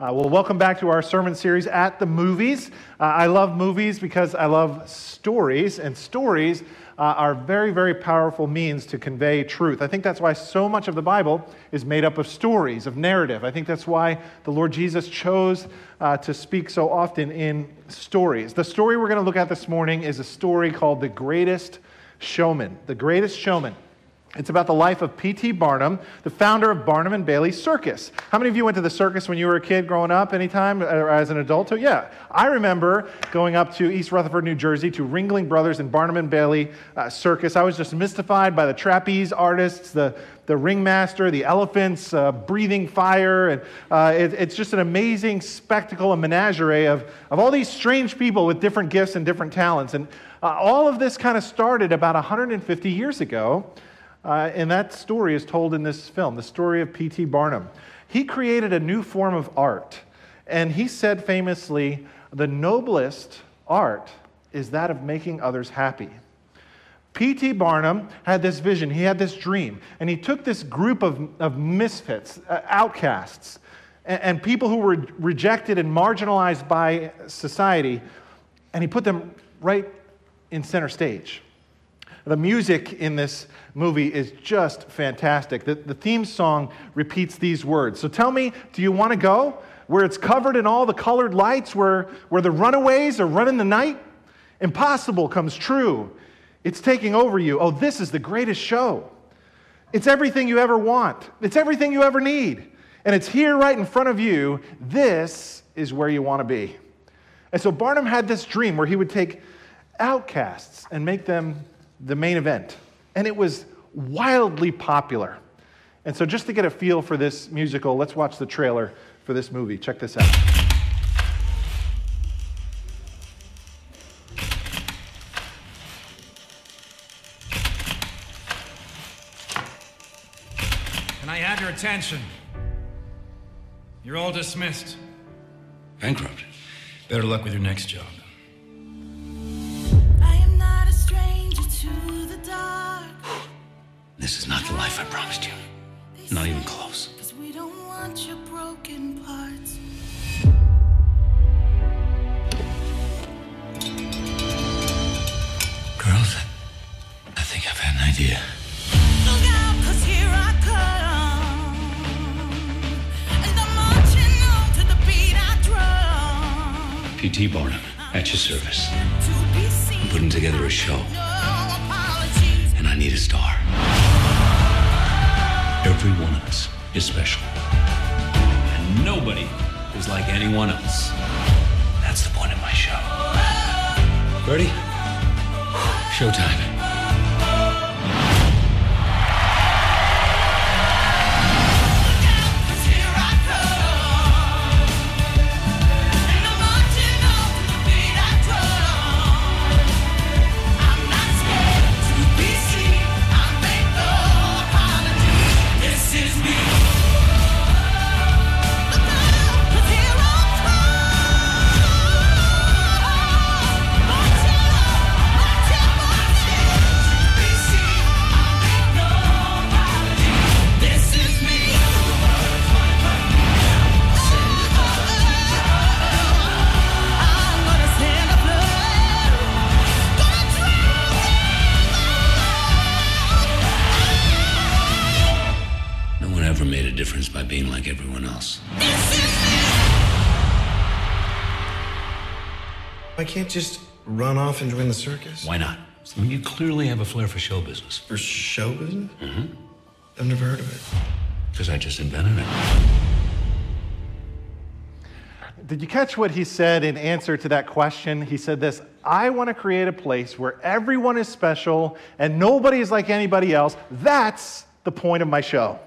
Uh, well, welcome back to our sermon series at the movies. Uh, I love movies because I love stories, and stories uh, are very, very powerful means to convey truth. I think that's why so much of the Bible is made up of stories, of narrative. I think that's why the Lord Jesus chose uh, to speak so often in stories. The story we're going to look at this morning is a story called The Greatest Showman. The Greatest Showman. It's about the life of P.T. Barnum, the founder of Barnum and Bailey Circus. How many of you went to the circus when you were a kid growing up anytime or as an adult? Too? Yeah. I remember going up to East Rutherford, New Jersey to Ringling Brothers and Barnum and Bailey uh, Circus. I was just mystified by the trapeze artists, the, the ringmaster, the elephants uh, breathing fire. And uh, it, it's just an amazing spectacle, a menagerie of, of all these strange people with different gifts and different talents. And uh, all of this kind of started about 150 years ago. Uh, and that story is told in this film, the story of P.T. Barnum. He created a new form of art. And he said famously, the noblest art is that of making others happy. P.T. Barnum had this vision, he had this dream, and he took this group of, of misfits, uh, outcasts, and, and people who were rejected and marginalized by society, and he put them right in center stage. The music in this movie is just fantastic. The, the theme song repeats these words. So tell me, do you want to go where it's covered in all the colored lights, where, where the runaways are running the night? Impossible comes true. It's taking over you. Oh, this is the greatest show. It's everything you ever want, it's everything you ever need. And it's here right in front of you. This is where you want to be. And so Barnum had this dream where he would take outcasts and make them the main event. And it was wildly popular. And so, just to get a feel for this musical, let's watch the trailer for this movie. Check this out. Can I have your attention? You're all dismissed. Bankrupt. Better luck with your next job. This is not the life I promised you. Not even close. Because we don't want your broken parts. Girls, I think I've had an idea. P.T. Barnum, at your service. I'm putting together a show. I need a star. Every one of us is special. And nobody is like anyone else. That's the point of my show. Ready? Showtime. Can't just run off and join the circus? Why not? I mean, you clearly have a flair for show business. For show business? Mm-hmm. I've never heard of it. Because I just invented it. Did you catch what he said in answer to that question? He said this I want to create a place where everyone is special and nobody is like anybody else. That's the point of my show.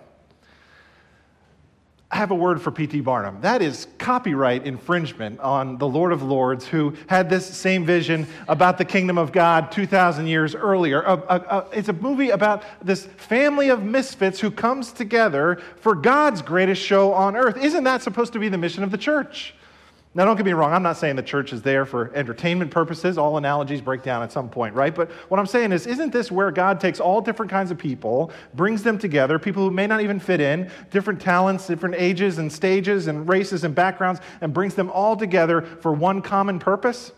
I have a word for P.T. Barnum. That is copyright infringement on the Lord of Lords, who had this same vision about the kingdom of God 2,000 years earlier. A, a, a, it's a movie about this family of misfits who comes together for God's greatest show on earth. Isn't that supposed to be the mission of the church? Now, don't get me wrong, I'm not saying the church is there for entertainment purposes. All analogies break down at some point, right? But what I'm saying is, isn't this where God takes all different kinds of people, brings them together, people who may not even fit in, different talents, different ages and stages and races and backgrounds, and brings them all together for one common purpose?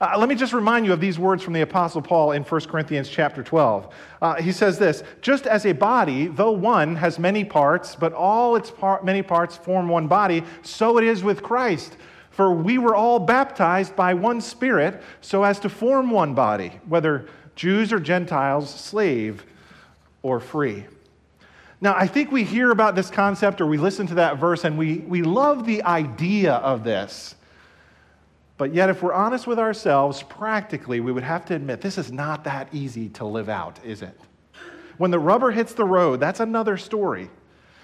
Uh, let me just remind you of these words from the Apostle Paul in 1 Corinthians chapter 12. Uh, he says this Just as a body, though one, has many parts, but all its par- many parts form one body, so it is with Christ. For we were all baptized by one Spirit so as to form one body, whether Jews or Gentiles, slave or free. Now, I think we hear about this concept or we listen to that verse and we, we love the idea of this. But yet, if we're honest with ourselves, practically, we would have to admit this is not that easy to live out, is it? When the rubber hits the road, that's another story.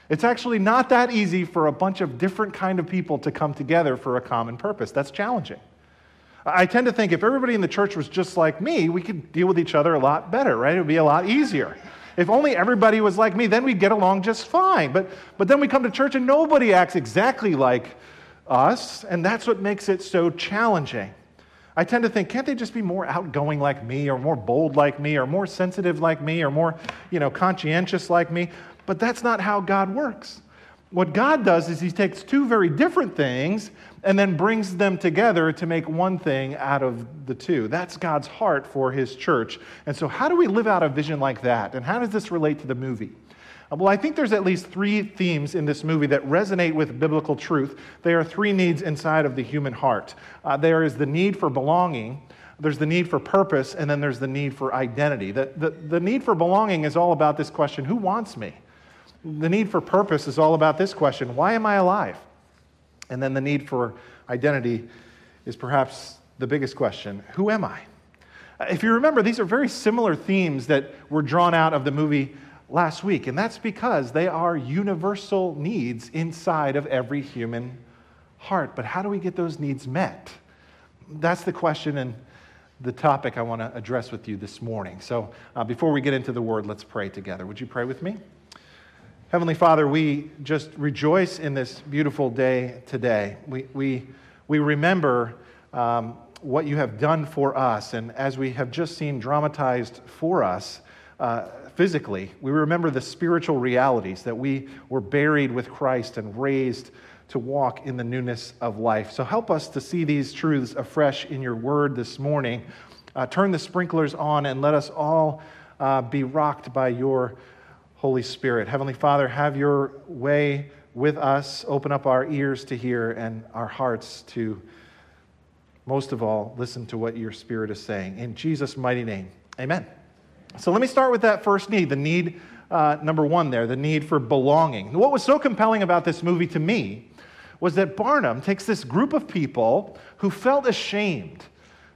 It's actually not that easy for a bunch of different kind of people to come together for a common purpose. That's challenging. I tend to think if everybody in the church was just like me, we could deal with each other a lot better, right? It would be a lot easier. If only everybody was like me, then we'd get along just fine. But, but then we come to church and nobody acts exactly like us, and that's what makes it so challenging. I tend to think, can't they just be more outgoing like me, or more bold like me, or more sensitive like me, or more, you know, conscientious like me? But that's not how God works. What God does is He takes two very different things and then brings them together to make one thing out of the two. That's God's heart for His church. And so, how do we live out a vision like that? And how does this relate to the movie? Well, I think there's at least three themes in this movie that resonate with biblical truth. There are three needs inside of the human heart uh, there is the need for belonging, there's the need for purpose, and then there's the need for identity. The, the, the need for belonging is all about this question who wants me? The need for purpose is all about this question why am I alive? And then the need for identity is perhaps the biggest question who am I? If you remember, these are very similar themes that were drawn out of the movie last week, and that's because they are universal needs inside of every human heart. But how do we get those needs met? That's the question and the topic I want to address with you this morning. So uh, before we get into the word, let's pray together. Would you pray with me? Heavenly Father, we just rejoice in this beautiful day today. We, we, we remember um, what you have done for us, and as we have just seen dramatized for us, uh, physically. We remember the spiritual realities that we were buried with Christ and raised to walk in the newness of life. So help us to see these truths afresh in your word this morning. Uh, turn the sprinklers on and let us all uh, be rocked by your Holy Spirit. Heavenly Father, have your way with us. Open up our ears to hear and our hearts to, most of all, listen to what your Spirit is saying. In Jesus' mighty name, amen. So let me start with that first need, the need uh, number one there, the need for belonging. What was so compelling about this movie to me was that Barnum takes this group of people who felt ashamed,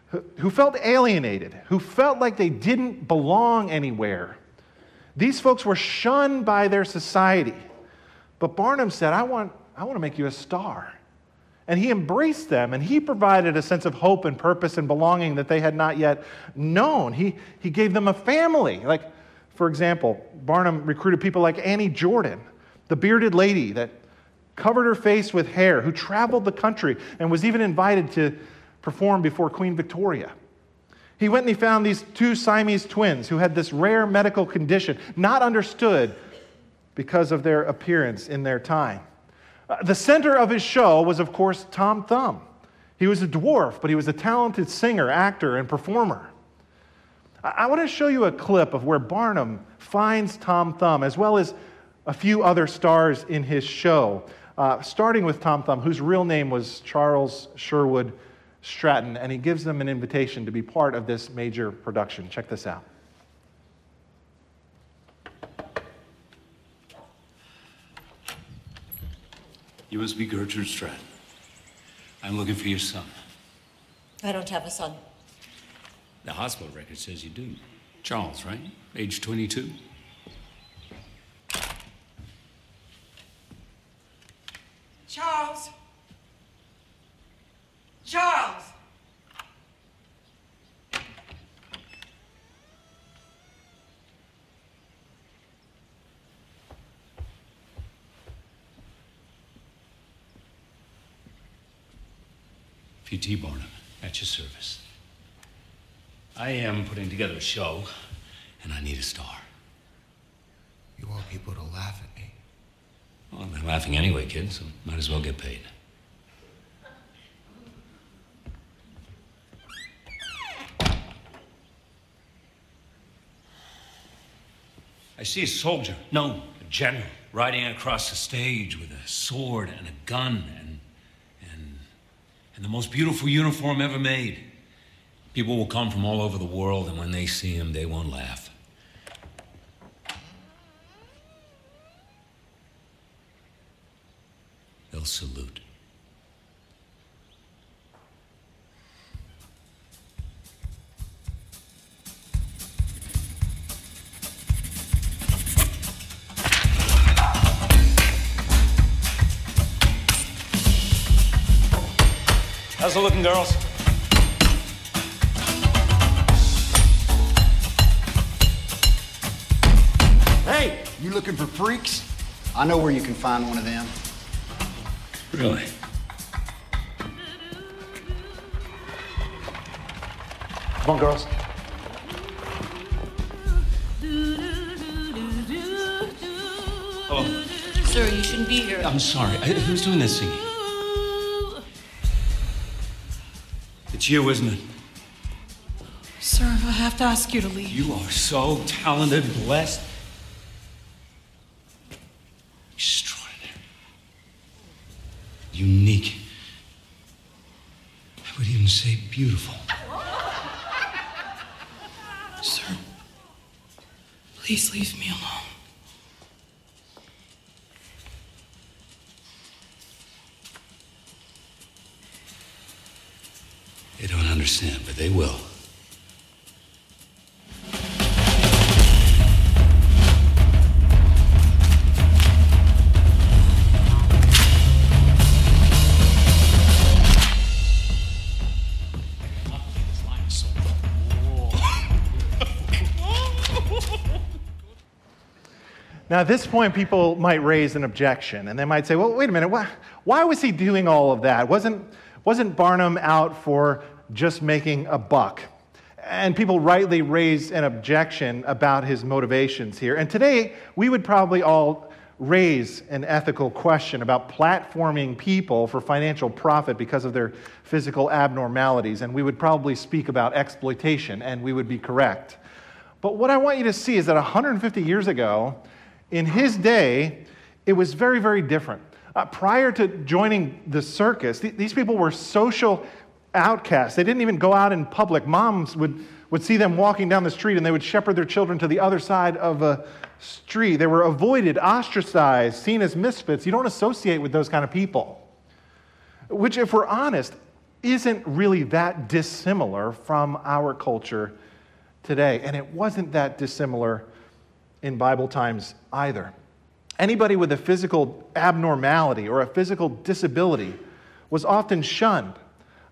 who, who felt alienated, who felt like they didn't belong anywhere. These folks were shunned by their society. But Barnum said, I want, I want to make you a star. And he embraced them and he provided a sense of hope and purpose and belonging that they had not yet known. He, he gave them a family. Like, for example, Barnum recruited people like Annie Jordan, the bearded lady that covered her face with hair, who traveled the country and was even invited to perform before Queen Victoria. He went and he found these two Siamese twins who had this rare medical condition, not understood because of their appearance in their time. Uh, the center of his show was, of course, Tom Thumb. He was a dwarf, but he was a talented singer, actor, and performer. I want to show you a clip of where Barnum finds Tom Thumb, as well as a few other stars in his show, uh, starting with Tom Thumb, whose real name was Charles Sherwood Stratton, and he gives them an invitation to be part of this major production. Check this out. You must be Gertrude Stratton. I'm looking for your son. I don't have a son. The hospital record says you do. Charles, right? Age 22? Charles! Charles! P.T. Barnum, at your service. I am putting together a show, and I need a star. You want people to laugh at me. Well, they're laughing anyway, kid, so might as well get paid. I see a soldier, no, a general, riding across the stage with a sword and a gun and, and, and the most beautiful uniform ever made. People will come from all over the world, and when they see him, they won't laugh. They'll salute. How's it looking, girls? Hey, you looking for freaks? I know where you can find one of them. Really? Come on, girls. Oh, Sir, you shouldn't be here. I'm sorry. I, who's doing this singing? You, isn't it? Sir, I have to ask you to leave. You are so talented, blessed, extraordinary, unique. I would even say beautiful. Sir, please leave me alone. Understand, but they will. Now, at this point, people might raise an objection and they might say, well, wait a minute, why, why was he doing all of that? Wasn't, wasn't Barnum out for just making a buck? And people rightly raise an objection about his motivations here. And today, we would probably all raise an ethical question about platforming people for financial profit because of their physical abnormalities. And we would probably speak about exploitation, and we would be correct. But what I want you to see is that 150 years ago, in his day, it was very, very different. Uh, prior to joining the circus, th- these people were social outcasts. They didn't even go out in public. Moms would, would see them walking down the street and they would shepherd their children to the other side of a street. They were avoided, ostracized, seen as misfits. You don't associate with those kind of people. Which, if we're honest, isn't really that dissimilar from our culture today. And it wasn't that dissimilar in Bible times either. Anybody with a physical abnormality or a physical disability was often shunned.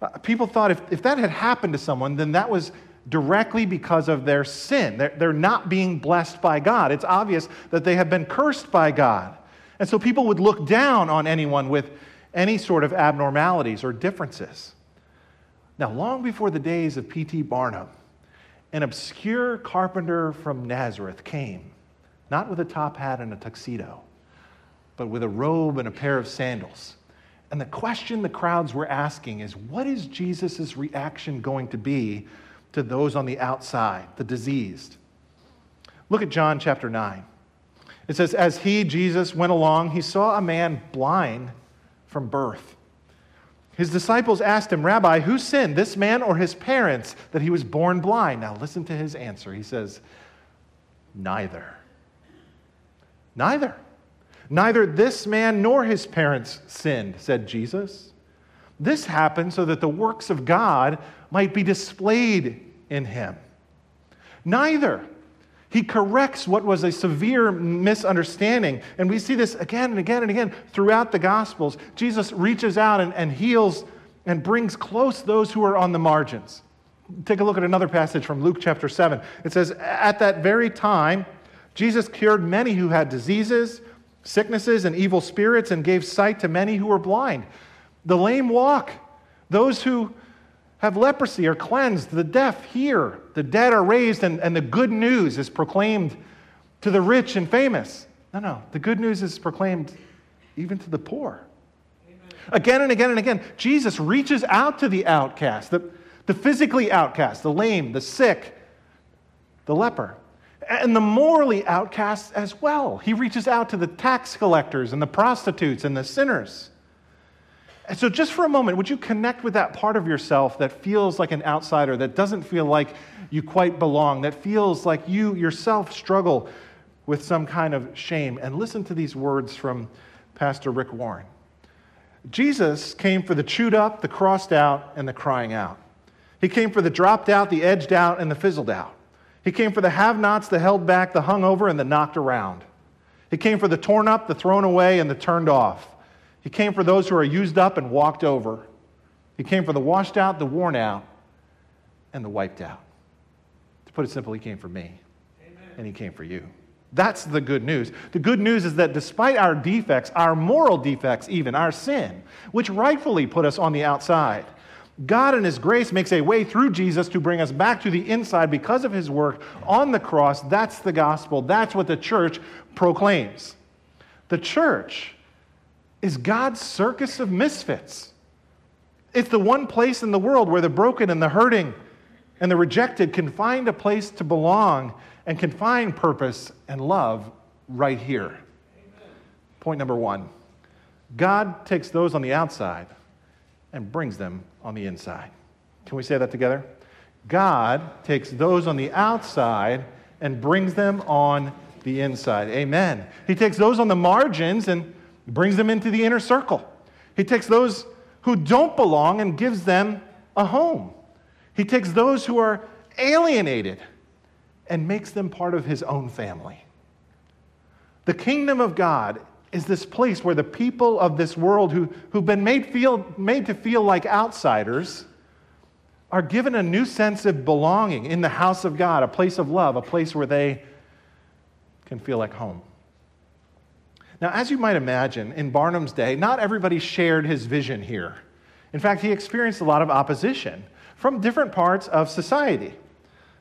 Uh, people thought if, if that had happened to someone, then that was directly because of their sin. They're, they're not being blessed by God. It's obvious that they have been cursed by God. And so people would look down on anyone with any sort of abnormalities or differences. Now, long before the days of P.T. Barnum, an obscure carpenter from Nazareth came not with a top hat and a tuxedo, but with a robe and a pair of sandals. And the question the crowds were asking is what is Jesus' reaction going to be to those on the outside, the diseased? Look at John chapter 9. It says, As he, Jesus, went along, he saw a man blind from birth. His disciples asked him, Rabbi, who sinned, this man or his parents, that he was born blind? Now listen to his answer. He says, Neither. Neither. Neither this man nor his parents sinned, said Jesus. This happened so that the works of God might be displayed in him. Neither. He corrects what was a severe misunderstanding. And we see this again and again and again throughout the Gospels. Jesus reaches out and, and heals and brings close those who are on the margins. Take a look at another passage from Luke chapter 7. It says, At that very time, Jesus cured many who had diseases, sicknesses, and evil spirits, and gave sight to many who were blind. The lame walk, Those who have leprosy are cleansed, the deaf hear, the dead are raised, and, and the good news is proclaimed to the rich and famous. No, no, the good news is proclaimed even to the poor. Amen. Again and again and again, Jesus reaches out to the outcast, the, the physically outcast, the lame, the sick, the leper, and the morally outcasts as well. He reaches out to the tax collectors and the prostitutes and the sinners. And so, just for a moment, would you connect with that part of yourself that feels like an outsider, that doesn't feel like you quite belong, that feels like you yourself struggle with some kind of shame? And listen to these words from Pastor Rick Warren Jesus came for the chewed up, the crossed out, and the crying out. He came for the dropped out, the edged out, and the fizzled out. He came for the have nots, the held back, the hung over, and the knocked around. He came for the torn up, the thrown away, and the turned off. He came for those who are used up and walked over. He came for the washed out, the worn out, and the wiped out. To put it simply, He came for me, Amen. and He came for you. That's the good news. The good news is that despite our defects, our moral defects, even our sin, which rightfully put us on the outside, God in His grace makes a way through Jesus to bring us back to the inside because of His work on the cross. That's the gospel. That's what the church proclaims. The church is God's circus of misfits. It's the one place in the world where the broken and the hurting and the rejected can find a place to belong and can find purpose and love right here. Amen. Point number one God takes those on the outside and brings them on the inside. Can we say that together? God takes those on the outside and brings them on the inside. Amen. He takes those on the margins and brings them into the inner circle. He takes those who don't belong and gives them a home. He takes those who are alienated and makes them part of his own family. The kingdom of God is this place where the people of this world who, who've been made, feel, made to feel like outsiders are given a new sense of belonging in the house of God, a place of love, a place where they can feel like home. Now, as you might imagine, in Barnum's day, not everybody shared his vision here. In fact, he experienced a lot of opposition from different parts of society.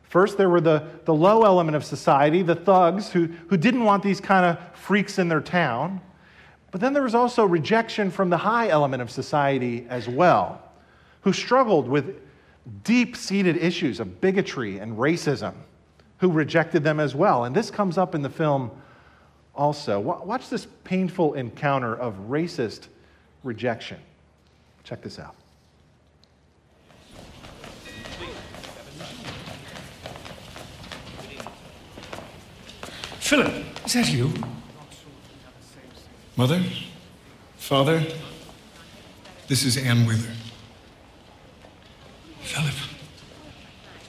First, there were the, the low element of society, the thugs, who, who didn't want these kind of freaks in their town. But then there was also rejection from the high element of society as well, who struggled with deep seated issues of bigotry and racism, who rejected them as well. And this comes up in the film also. Watch this painful encounter of racist rejection. Check this out. Philip, is that you? Mother? Father? This is Ann Wheeler. Philip,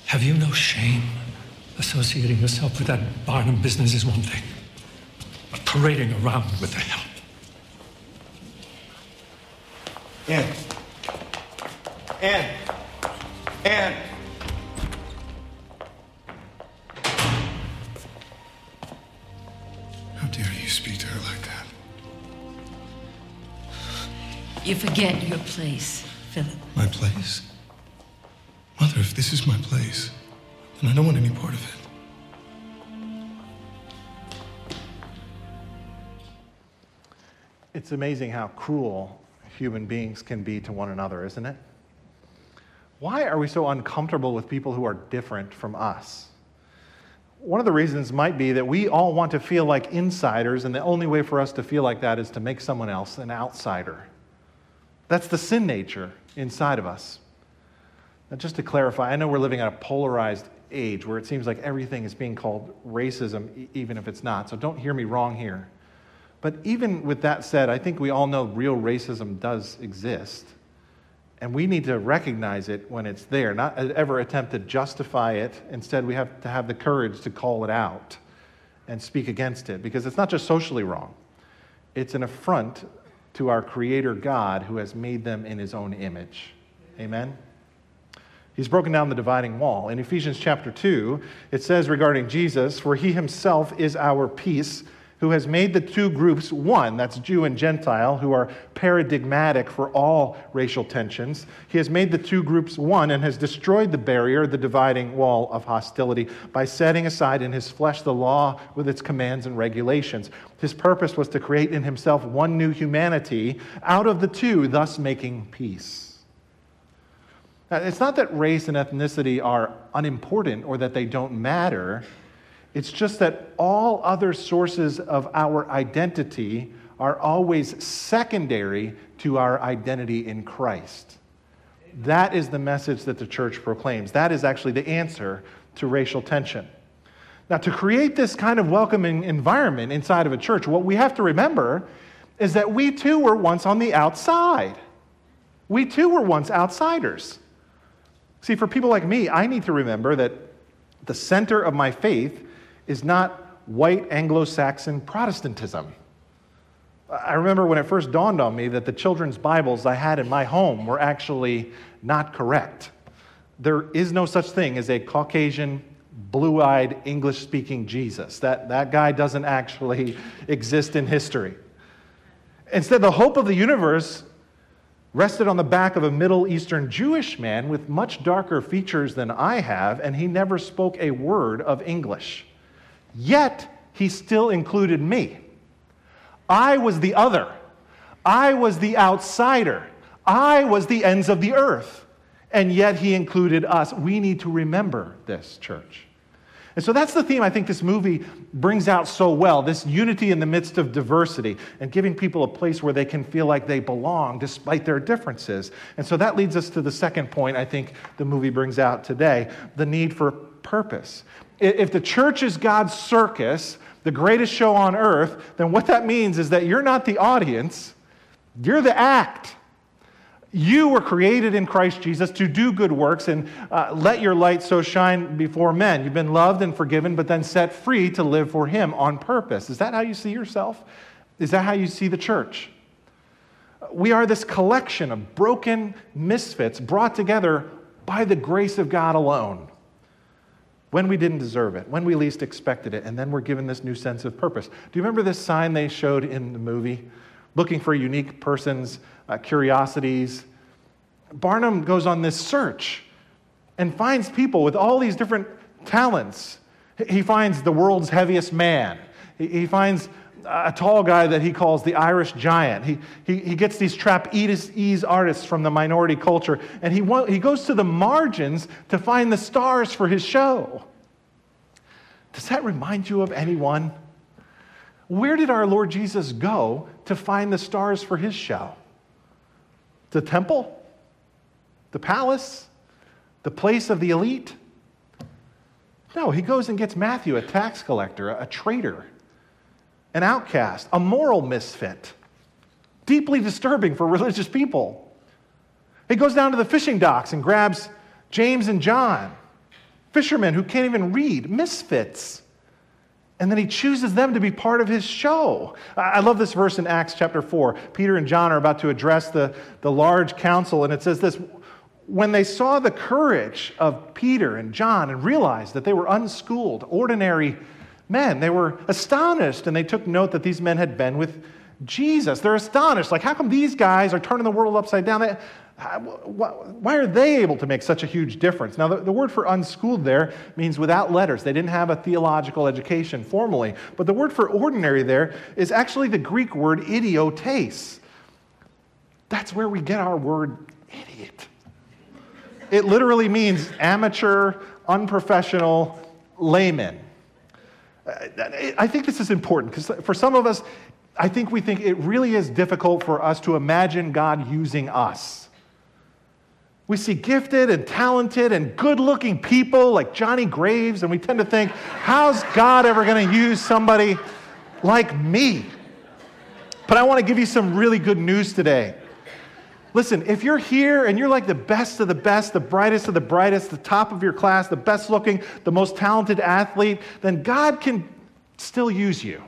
have you no shame? Associating yourself with that Barnum business is one thing but parading around with the help. Ann. Ann. Ann. You forget your place, Philip. My place? Mother, if this is my place, then I don't want any part of it. It's amazing how cruel human beings can be to one another, isn't it? Why are we so uncomfortable with people who are different from us? One of the reasons might be that we all want to feel like insiders, and the only way for us to feel like that is to make someone else an outsider. That's the sin nature inside of us. Now, just to clarify, I know we're living in a polarized age where it seems like everything is being called racism, even if it's not. So don't hear me wrong here. But even with that said, I think we all know real racism does exist. And we need to recognize it when it's there, not ever attempt to justify it. Instead, we have to have the courage to call it out and speak against it because it's not just socially wrong, it's an affront to our Creator God who has made them in His own image. Amen? He's broken down the dividing wall. In Ephesians chapter 2, it says regarding Jesus, For He Himself is our peace who has made the two groups one, that's Jew and Gentile, who are paradigmatic for all racial tensions. He has made the two groups one and has destroyed the barrier, the dividing wall of hostility, by setting aside in his flesh the law with its commands and regulations. His purpose was to create in himself one new humanity out of the two, thus making peace. Now, it's not that race and ethnicity are unimportant or that they don't matter. It's just that all other sources of our identity are always secondary to our identity in Christ. That is the message that the church proclaims. That is actually the answer to racial tension. Now, to create this kind of welcoming environment inside of a church, what we have to remember is that we too were once on the outside. We too were once outsiders. See, for people like me, I need to remember that the center of my faith is not white Anglo Saxon Protestantism. I remember when it first dawned on me that the children's Bibles I had in my home were actually not correct. There is no such thing as a Caucasian, blue eyed, English speaking Jesus. That, that guy doesn't actually exist in history. Instead, the hope of the universe rested on the back of a Middle Eastern Jewish man with much darker features than I have, and he never spoke a word of English. Yet, he still included me. I was the other. I was the outsider. I was the ends of the earth. And yet, he included us. We need to remember this, church. And so that's the theme I think this movie brings out so well this unity in the midst of diversity and giving people a place where they can feel like they belong despite their differences. And so that leads us to the second point I think the movie brings out today the need for purpose. If the church is God's circus, the greatest show on earth, then what that means is that you're not the audience, you're the act. You were created in Christ Jesus to do good works and uh, let your light so shine before men. You've been loved and forgiven, but then set free to live for Him on purpose. Is that how you see yourself? Is that how you see the church? We are this collection of broken misfits brought together by the grace of God alone when we didn't deserve it, when we least expected it, and then we're given this new sense of purpose. Do you remember this sign they showed in the movie? Looking for unique persons uh, curiosities. Barnum goes on this search and finds people with all these different talents. He finds the world's heaviest man. He finds a tall guy that he calls the Irish giant. He, he, he gets these trap trapeze artists from the minority culture, and he, he goes to the margins to find the stars for his show. Does that remind you of anyone? Where did our Lord Jesus go to find the stars for his show? The temple? The palace? The place of the elite? No, he goes and gets Matthew, a tax collector, a traitor, an outcast, a moral misfit, deeply disturbing for religious people. He goes down to the fishing docks and grabs James and John, fishermen who can't even read, misfits. And then he chooses them to be part of his show. I love this verse in Acts chapter 4. Peter and John are about to address the, the large council, and it says this When they saw the courage of Peter and John and realized that they were unschooled, ordinary men, they were astonished, and they took note that these men had been with Jesus. They're astonished. Like, how come these guys are turning the world upside down? They, why are they able to make such a huge difference? Now, the, word for unschooled there means without letters. They didn't have a theological education formally. But the word for ordinary there is actually the Greek word idiotes. That's where we get our word idiot. It literally means amateur, unprofessional, layman. I think this is important because for some of us, I think we think it really is difficult for us to imagine God using us. We see gifted and talented and good looking people like Johnny Graves, and we tend to think, how's God ever going to use somebody like me? But I want to give you some really good news today. Listen, if you're here and you're like the best of the best, the brightest of the brightest, the top of your class, the best looking, the most talented athlete, then God can still use you.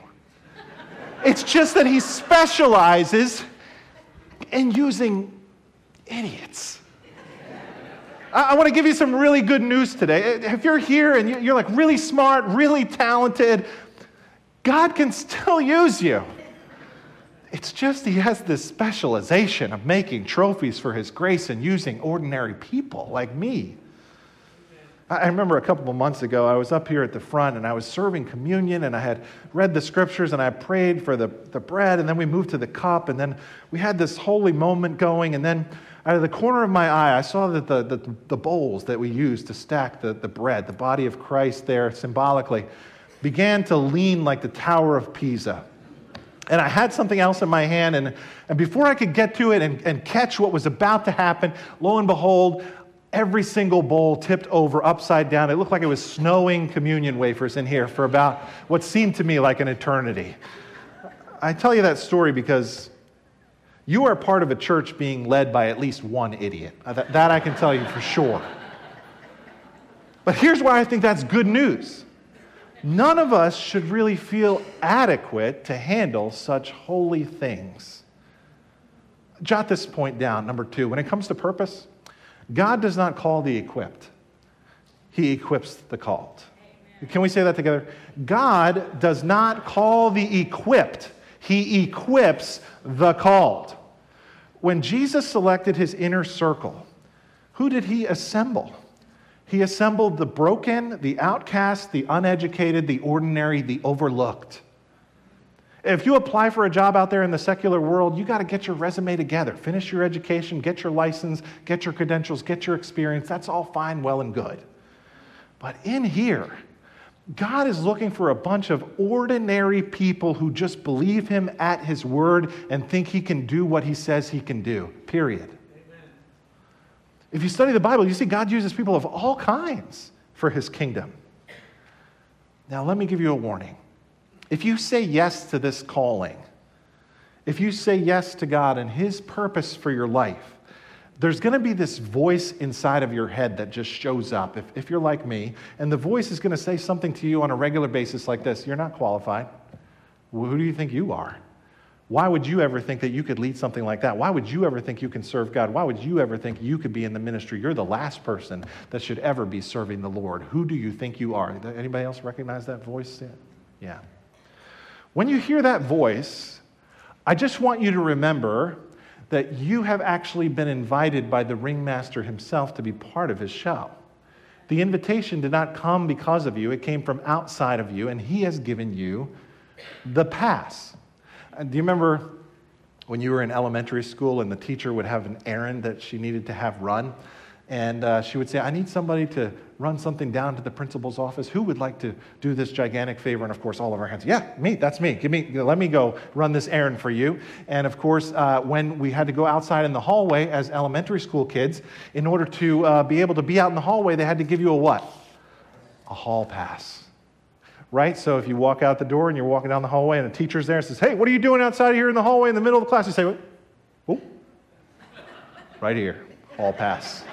It's just that He specializes in using idiots. I want to give you some really good news today. If you're here and you're like really smart, really talented, God can still use you. It's just he has this specialization of making trophies for his grace and using ordinary people like me. I remember a couple of months ago, I was up here at the front and I was serving communion and I had read the scriptures and I prayed for the, the bread and then we moved to the cup and then we had this holy moment going and then out of the corner of my eye, I saw that the, the, the bowls that we use to stack the, the bread, the body of Christ there symbolically, began to lean like the Tower of Pisa. And I had something else in my hand, and, and before I could get to it and, and catch what was about to happen, lo and behold, every single bowl tipped over upside down. It looked like it was snowing communion wafers in here for about what seemed to me like an eternity. I tell you that story because you are part of a church being led by at least one idiot. Uh, that, that I can tell you for sure. But here's why I think that's good news. None of us should really feel adequate to handle such holy things. Jot this point down, number two. When it comes to purpose, God does not call the equipped, He equips the called. Can we say that together? God does not call the equipped, He equips the called. When Jesus selected His inner circle, who did He assemble? He assembled the broken, the outcast, the uneducated, the ordinary, the overlooked. If you apply for a job out there in the secular world, you got to get your resume together. Finish your education, get your license, get your credentials, get your experience. That's all fine, well, and good. But in here, God is looking for a bunch of ordinary people who just believe Him at His word and think He can do what He says He can do, period. If you study the Bible, you see God uses people of all kinds for his kingdom. Now, let me give you a warning. If you say yes to this calling, if you say yes to God and his purpose for your life, there's going to be this voice inside of your head that just shows up. If, if you're like me, and the voice is going to say something to you on a regular basis like this You're not qualified. Well, who do you think you are? Why would you ever think that you could lead something like that? Why would you ever think you can serve God? Why would you ever think you could be in the ministry? You're the last person that should ever be serving the Lord. Who do you think you are? Anybody else recognize that voice? Yeah. When you hear that voice, I just want you to remember that you have actually been invited by the ringmaster himself to be part of his show. The invitation did not come because of you, it came from outside of you, and he has given you the pass. Do you remember when you were in elementary school and the teacher would have an errand that she needed to have run? And uh, she would say, I need somebody to run something down to the principal's office. Who would like to do this gigantic favor? And of course, all of our hands, yeah, me, that's me. Give me, let me go run this errand for you. And of course, uh, when we had to go outside in the hallway as elementary school kids, in order to uh, be able to be out in the hallway, they had to give you a what? A hall pass right? So if you walk out the door and you're walking down the hallway and the teacher's there and says, Hey, what are you doing outside here in the hallway in the middle of the class? You say, Oh, right here, hall pass.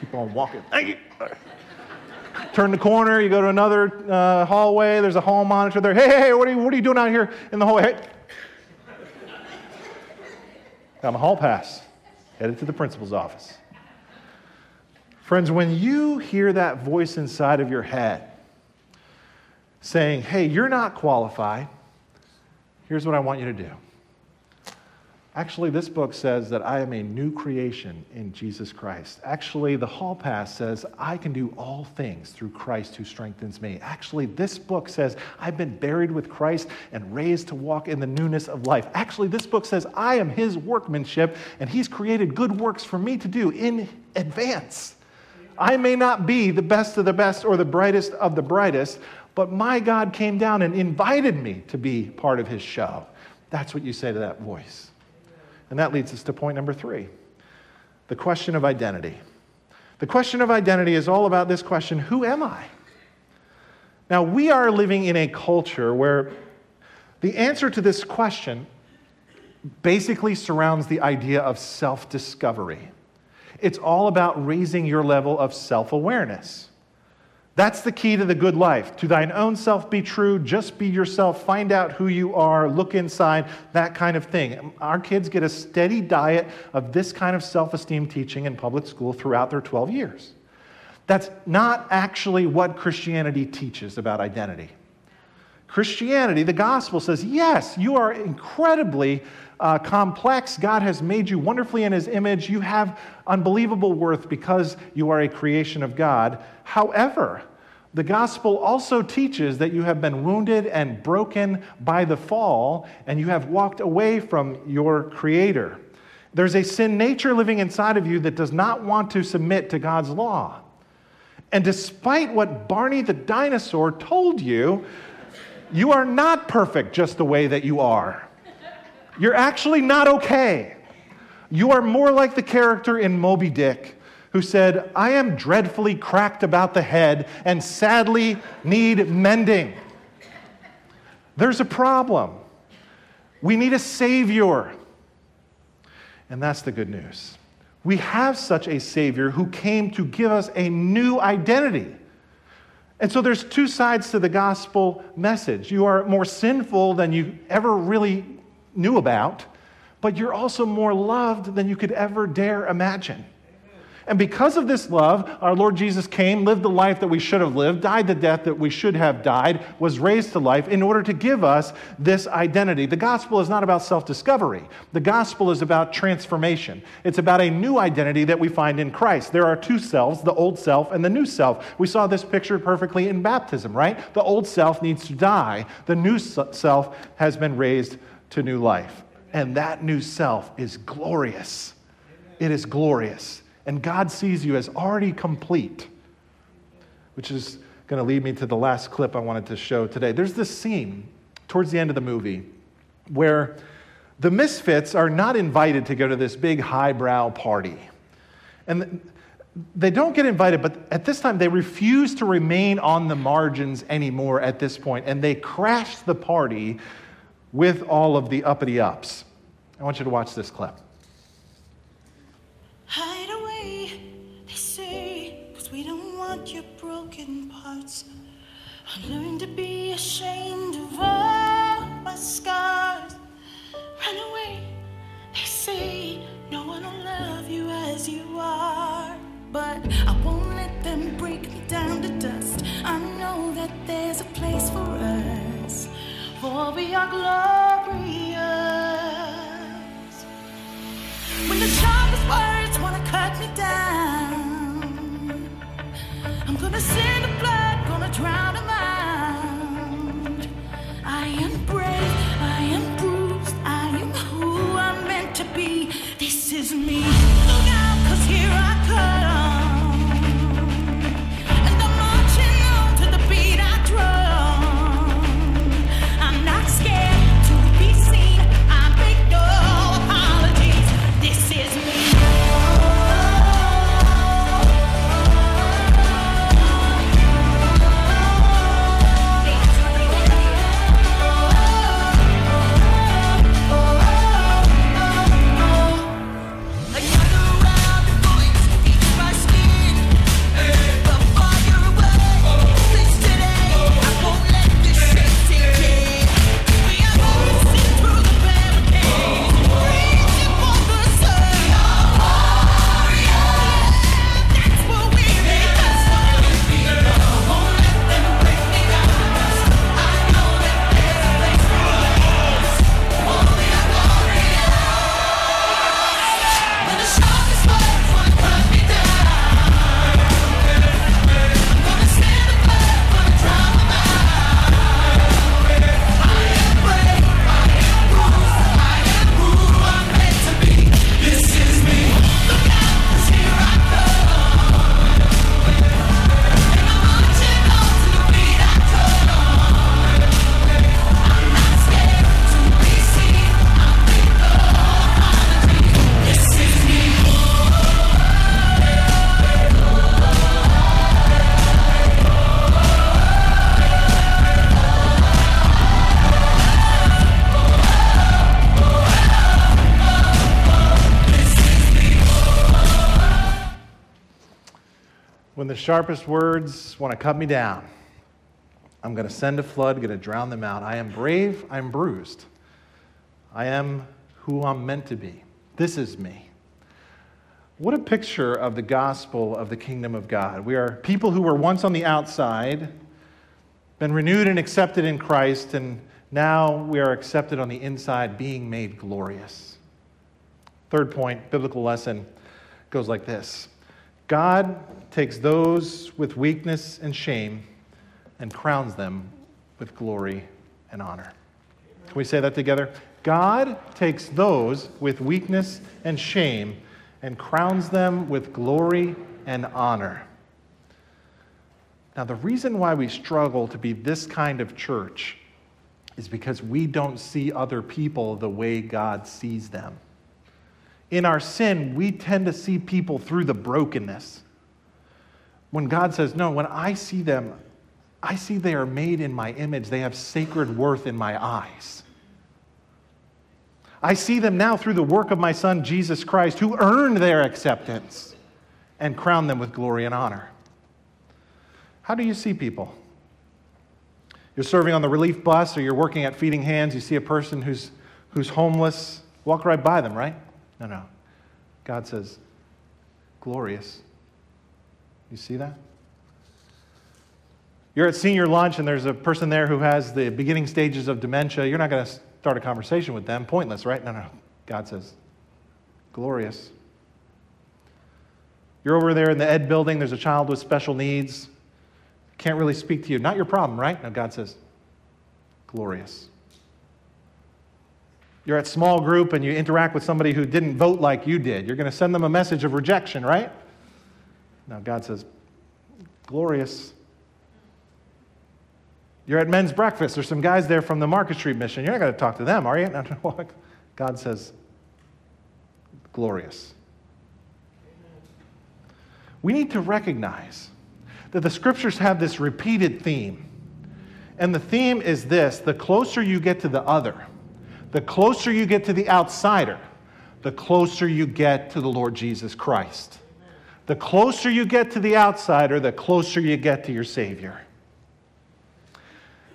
Keep on walking. Thank you. Turn the corner, you go to another uh, hallway, there's a hall monitor there. Hey, hey, hey, what are, you, what are you doing out here in the hallway? Hey. I'm a hall pass, headed to the principal's office. Friends, when you hear that voice inside of your head, saying, Hey, you're not qualified. Here's what I want you to do. Actually, this book says that I am a new creation in Jesus Christ. Actually, the Hall Pass says I can do all things through Christ who strengthens me. Actually, this book says I've been buried with Christ and raised to walk in the newness of life. Actually, this book says I am his workmanship and he's created good works for me to do in advance. I may not be the best of the best or the brightest of the brightest, but my God came down and invited me to be part of his show. That's what you say to that voice. And that leads us to point number three the question of identity. The question of identity is all about this question who am I? Now, we are living in a culture where the answer to this question basically surrounds the idea of self discovery. It's all about raising your level of self awareness. That's the key to the good life. To thine own self be true, just be yourself, find out who you are, look inside, that kind of thing. Our kids get a steady diet of this kind of self esteem teaching in public school throughout their 12 years. That's not actually what Christianity teaches about identity. Christianity, the gospel says, yes, you are incredibly uh, complex. God has made you wonderfully in his image. You have unbelievable worth because you are a creation of God. However, the gospel also teaches that you have been wounded and broken by the fall, and you have walked away from your Creator. There's a sin nature living inside of you that does not want to submit to God's law. And despite what Barney the dinosaur told you, you are not perfect just the way that you are. You're actually not okay. You are more like the character in Moby Dick who said, I am dreadfully cracked about the head and sadly need mending. There's a problem. We need a Savior. And that's the good news. We have such a Savior who came to give us a new identity. And so there's two sides to the gospel message. You are more sinful than you ever really knew about, but you're also more loved than you could ever dare imagine. And because of this love, our Lord Jesus came, lived the life that we should have lived, died the death that we should have died, was raised to life in order to give us this identity. The gospel is not about self discovery, the gospel is about transformation. It's about a new identity that we find in Christ. There are two selves, the old self and the new self. We saw this pictured perfectly in baptism, right? The old self needs to die, the new self has been raised to new life. And that new self is glorious. It is glorious and God sees you as already complete, which is going to lead me to the last clip I wanted to show today. There's this scene towards the end of the movie where the misfits are not invited to go to this big highbrow party. And they don't get invited, but at this time they refuse to remain on the margins anymore at this point, and they crash the party with all of the uppity ups. I want you to watch this clip. out your broken parts. I learned to be ashamed of all my scars. Run away, they say no one will love you as you are. But I won't let them break me down to dust. I know that there's a place for us, for we are glorious. When the sharpest words wanna cut me down. I'm gonna send the blood, sharpest words want to cut me down. I'm going to send a flood, going to drown them out. I am brave, I'm bruised. I am who I'm meant to be. This is me. What a picture of the gospel of the kingdom of God. We are people who were once on the outside, been renewed and accepted in Christ, and now we are accepted on the inside, being made glorious. Third point, biblical lesson goes like this God takes those with weakness and shame and crowns them with glory and honor. Can we say that together? God takes those with weakness and shame and crowns them with glory and honor. Now, the reason why we struggle to be this kind of church is because we don't see other people the way God sees them. In our sin, we tend to see people through the brokenness. When God says, No, when I see them, I see they are made in my image, they have sacred worth in my eyes. I see them now through the work of my Son, Jesus Christ, who earned their acceptance and crowned them with glory and honor. How do you see people? You're serving on the relief bus or you're working at Feeding Hands, you see a person who's, who's homeless, walk right by them, right? No, no. God says, glorious. You see that? You're at senior lunch and there's a person there who has the beginning stages of dementia. You're not going to start a conversation with them. Pointless, right? No, no. God says, glorious. You're over there in the ed building, there's a child with special needs. Can't really speak to you. Not your problem, right? No, God says, glorious. You're at small group and you interact with somebody who didn't vote like you did. You're going to send them a message of rejection, right? Now, God says, glorious. You're at men's breakfast. There's some guys there from the Market Street mission. You're not going to talk to them, are you? God says, glorious. We need to recognize that the scriptures have this repeated theme. And the theme is this the closer you get to the other, the closer you get to the outsider, the closer you get to the Lord Jesus Christ. The closer you get to the outsider, the closer you get to your Savior.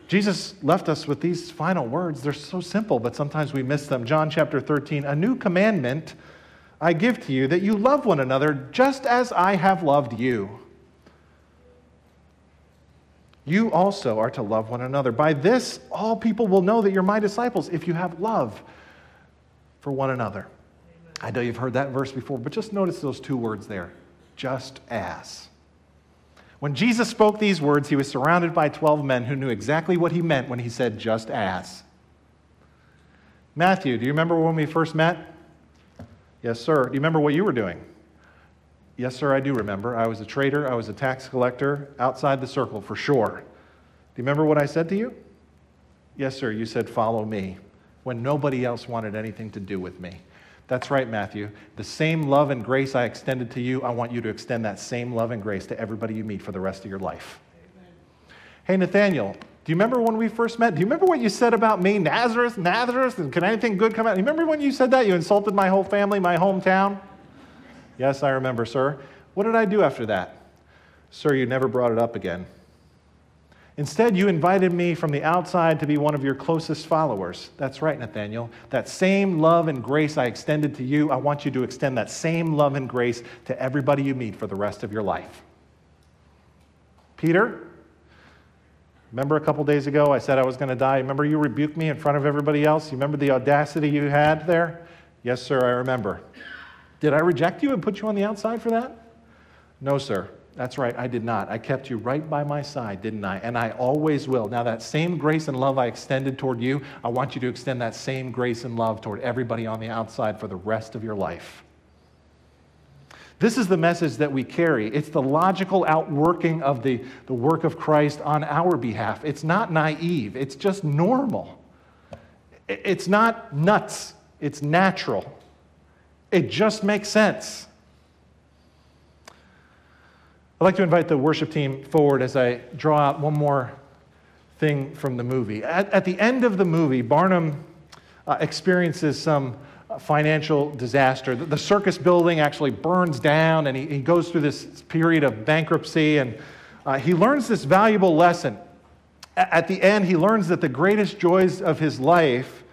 Jesus left us with these final words. They're so simple, but sometimes we miss them. John chapter 13 A new commandment I give to you that you love one another just as I have loved you. You also are to love one another. By this, all people will know that you're my disciples if you have love for one another. I know you've heard that verse before, but just notice those two words there just as. When Jesus spoke these words, he was surrounded by 12 men who knew exactly what he meant when he said, just as. Matthew, do you remember when we first met? Yes, sir. Do you remember what you were doing? Yes, sir, I do remember. I was a traitor, I was a tax collector outside the circle for sure. Do you remember what I said to you? Yes, sir. You said, Follow me, when nobody else wanted anything to do with me. That's right, Matthew. The same love and grace I extended to you, I want you to extend that same love and grace to everybody you meet for the rest of your life. Amen. Hey, Nathaniel, do you remember when we first met? Do you remember what you said about me? Nazareth, Nazareth, and can anything good come out? You remember when you said that? You insulted my whole family, my hometown? Yes, I remember, sir. What did I do after that? Sir, you never brought it up again. Instead, you invited me from the outside to be one of your closest followers. That's right, Nathaniel. That same love and grace I extended to you, I want you to extend that same love and grace to everybody you meet for the rest of your life. Peter, remember a couple days ago I said I was going to die? Remember you rebuked me in front of everybody else? You remember the audacity you had there? Yes, sir, I remember. Did I reject you and put you on the outside for that? No, sir. That's right, I did not. I kept you right by my side, didn't I? And I always will. Now, that same grace and love I extended toward you, I want you to extend that same grace and love toward everybody on the outside for the rest of your life. This is the message that we carry. It's the logical outworking of the, the work of Christ on our behalf. It's not naive, it's just normal. It's not nuts, it's natural. It just makes sense. I'd like to invite the worship team forward as I draw out one more thing from the movie. At, at the end of the movie, Barnum uh, experiences some financial disaster. The, the, circus building actually burns down, and he, he goes through this period of bankruptcy, and uh, he learns this valuable lesson. At the end, he learns that the greatest joys of his life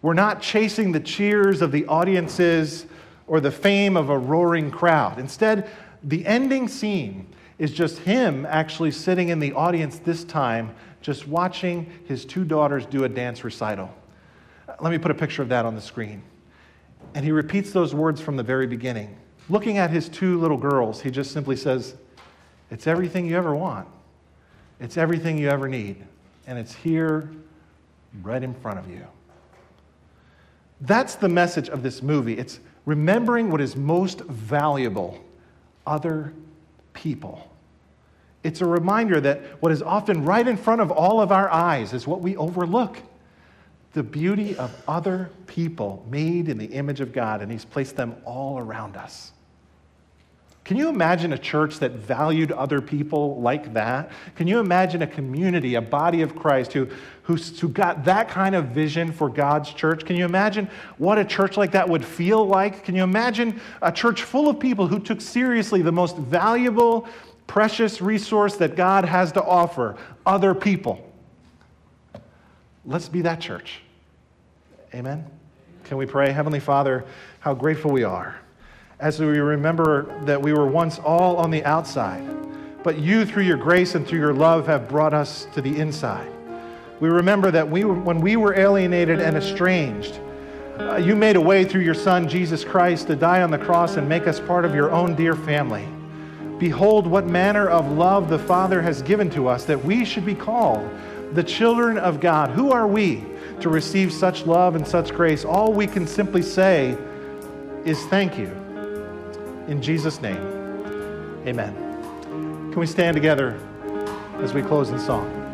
were not chasing the cheers of the audiences or the fame of a roaring crowd. Instead, the ending scene is just him actually sitting in the audience this time, just watching his two daughters do a dance recital. Let me put a picture of that on the screen. And he repeats those words from the very beginning. Looking at his two little girls, he just simply says, It's everything you ever want, it's everything you ever need, and it's here right in front of you. That's the message of this movie. It's remembering what is most valuable other people. It's a reminder that what is often right in front of all of our eyes is what we overlook the beauty of other people made in the image of God, and He's placed them all around us. Can you imagine a church that valued other people like that? Can you imagine a community, a body of Christ who, who, who got that kind of vision for God's church? Can you imagine what a church like that would feel like? Can you imagine a church full of people who took seriously the most valuable, precious resource that God has to offer other people? Let's be that church. Amen? Can we pray? Heavenly Father, how grateful we are as we remember that we were once all on the outside, but you, through your grace and through your love, have brought us to the inside. We remember that we, when we were alienated and estranged, uh, you made a way through your Son, Jesus Christ, to die on the cross and make us part of your own dear family. Behold, what manner of love the Father has given to us that we should be called the children of God. Who are we to receive such love and such grace? All we can simply say is thank you. In Jesus' name, amen. Can we stand together as we close in song?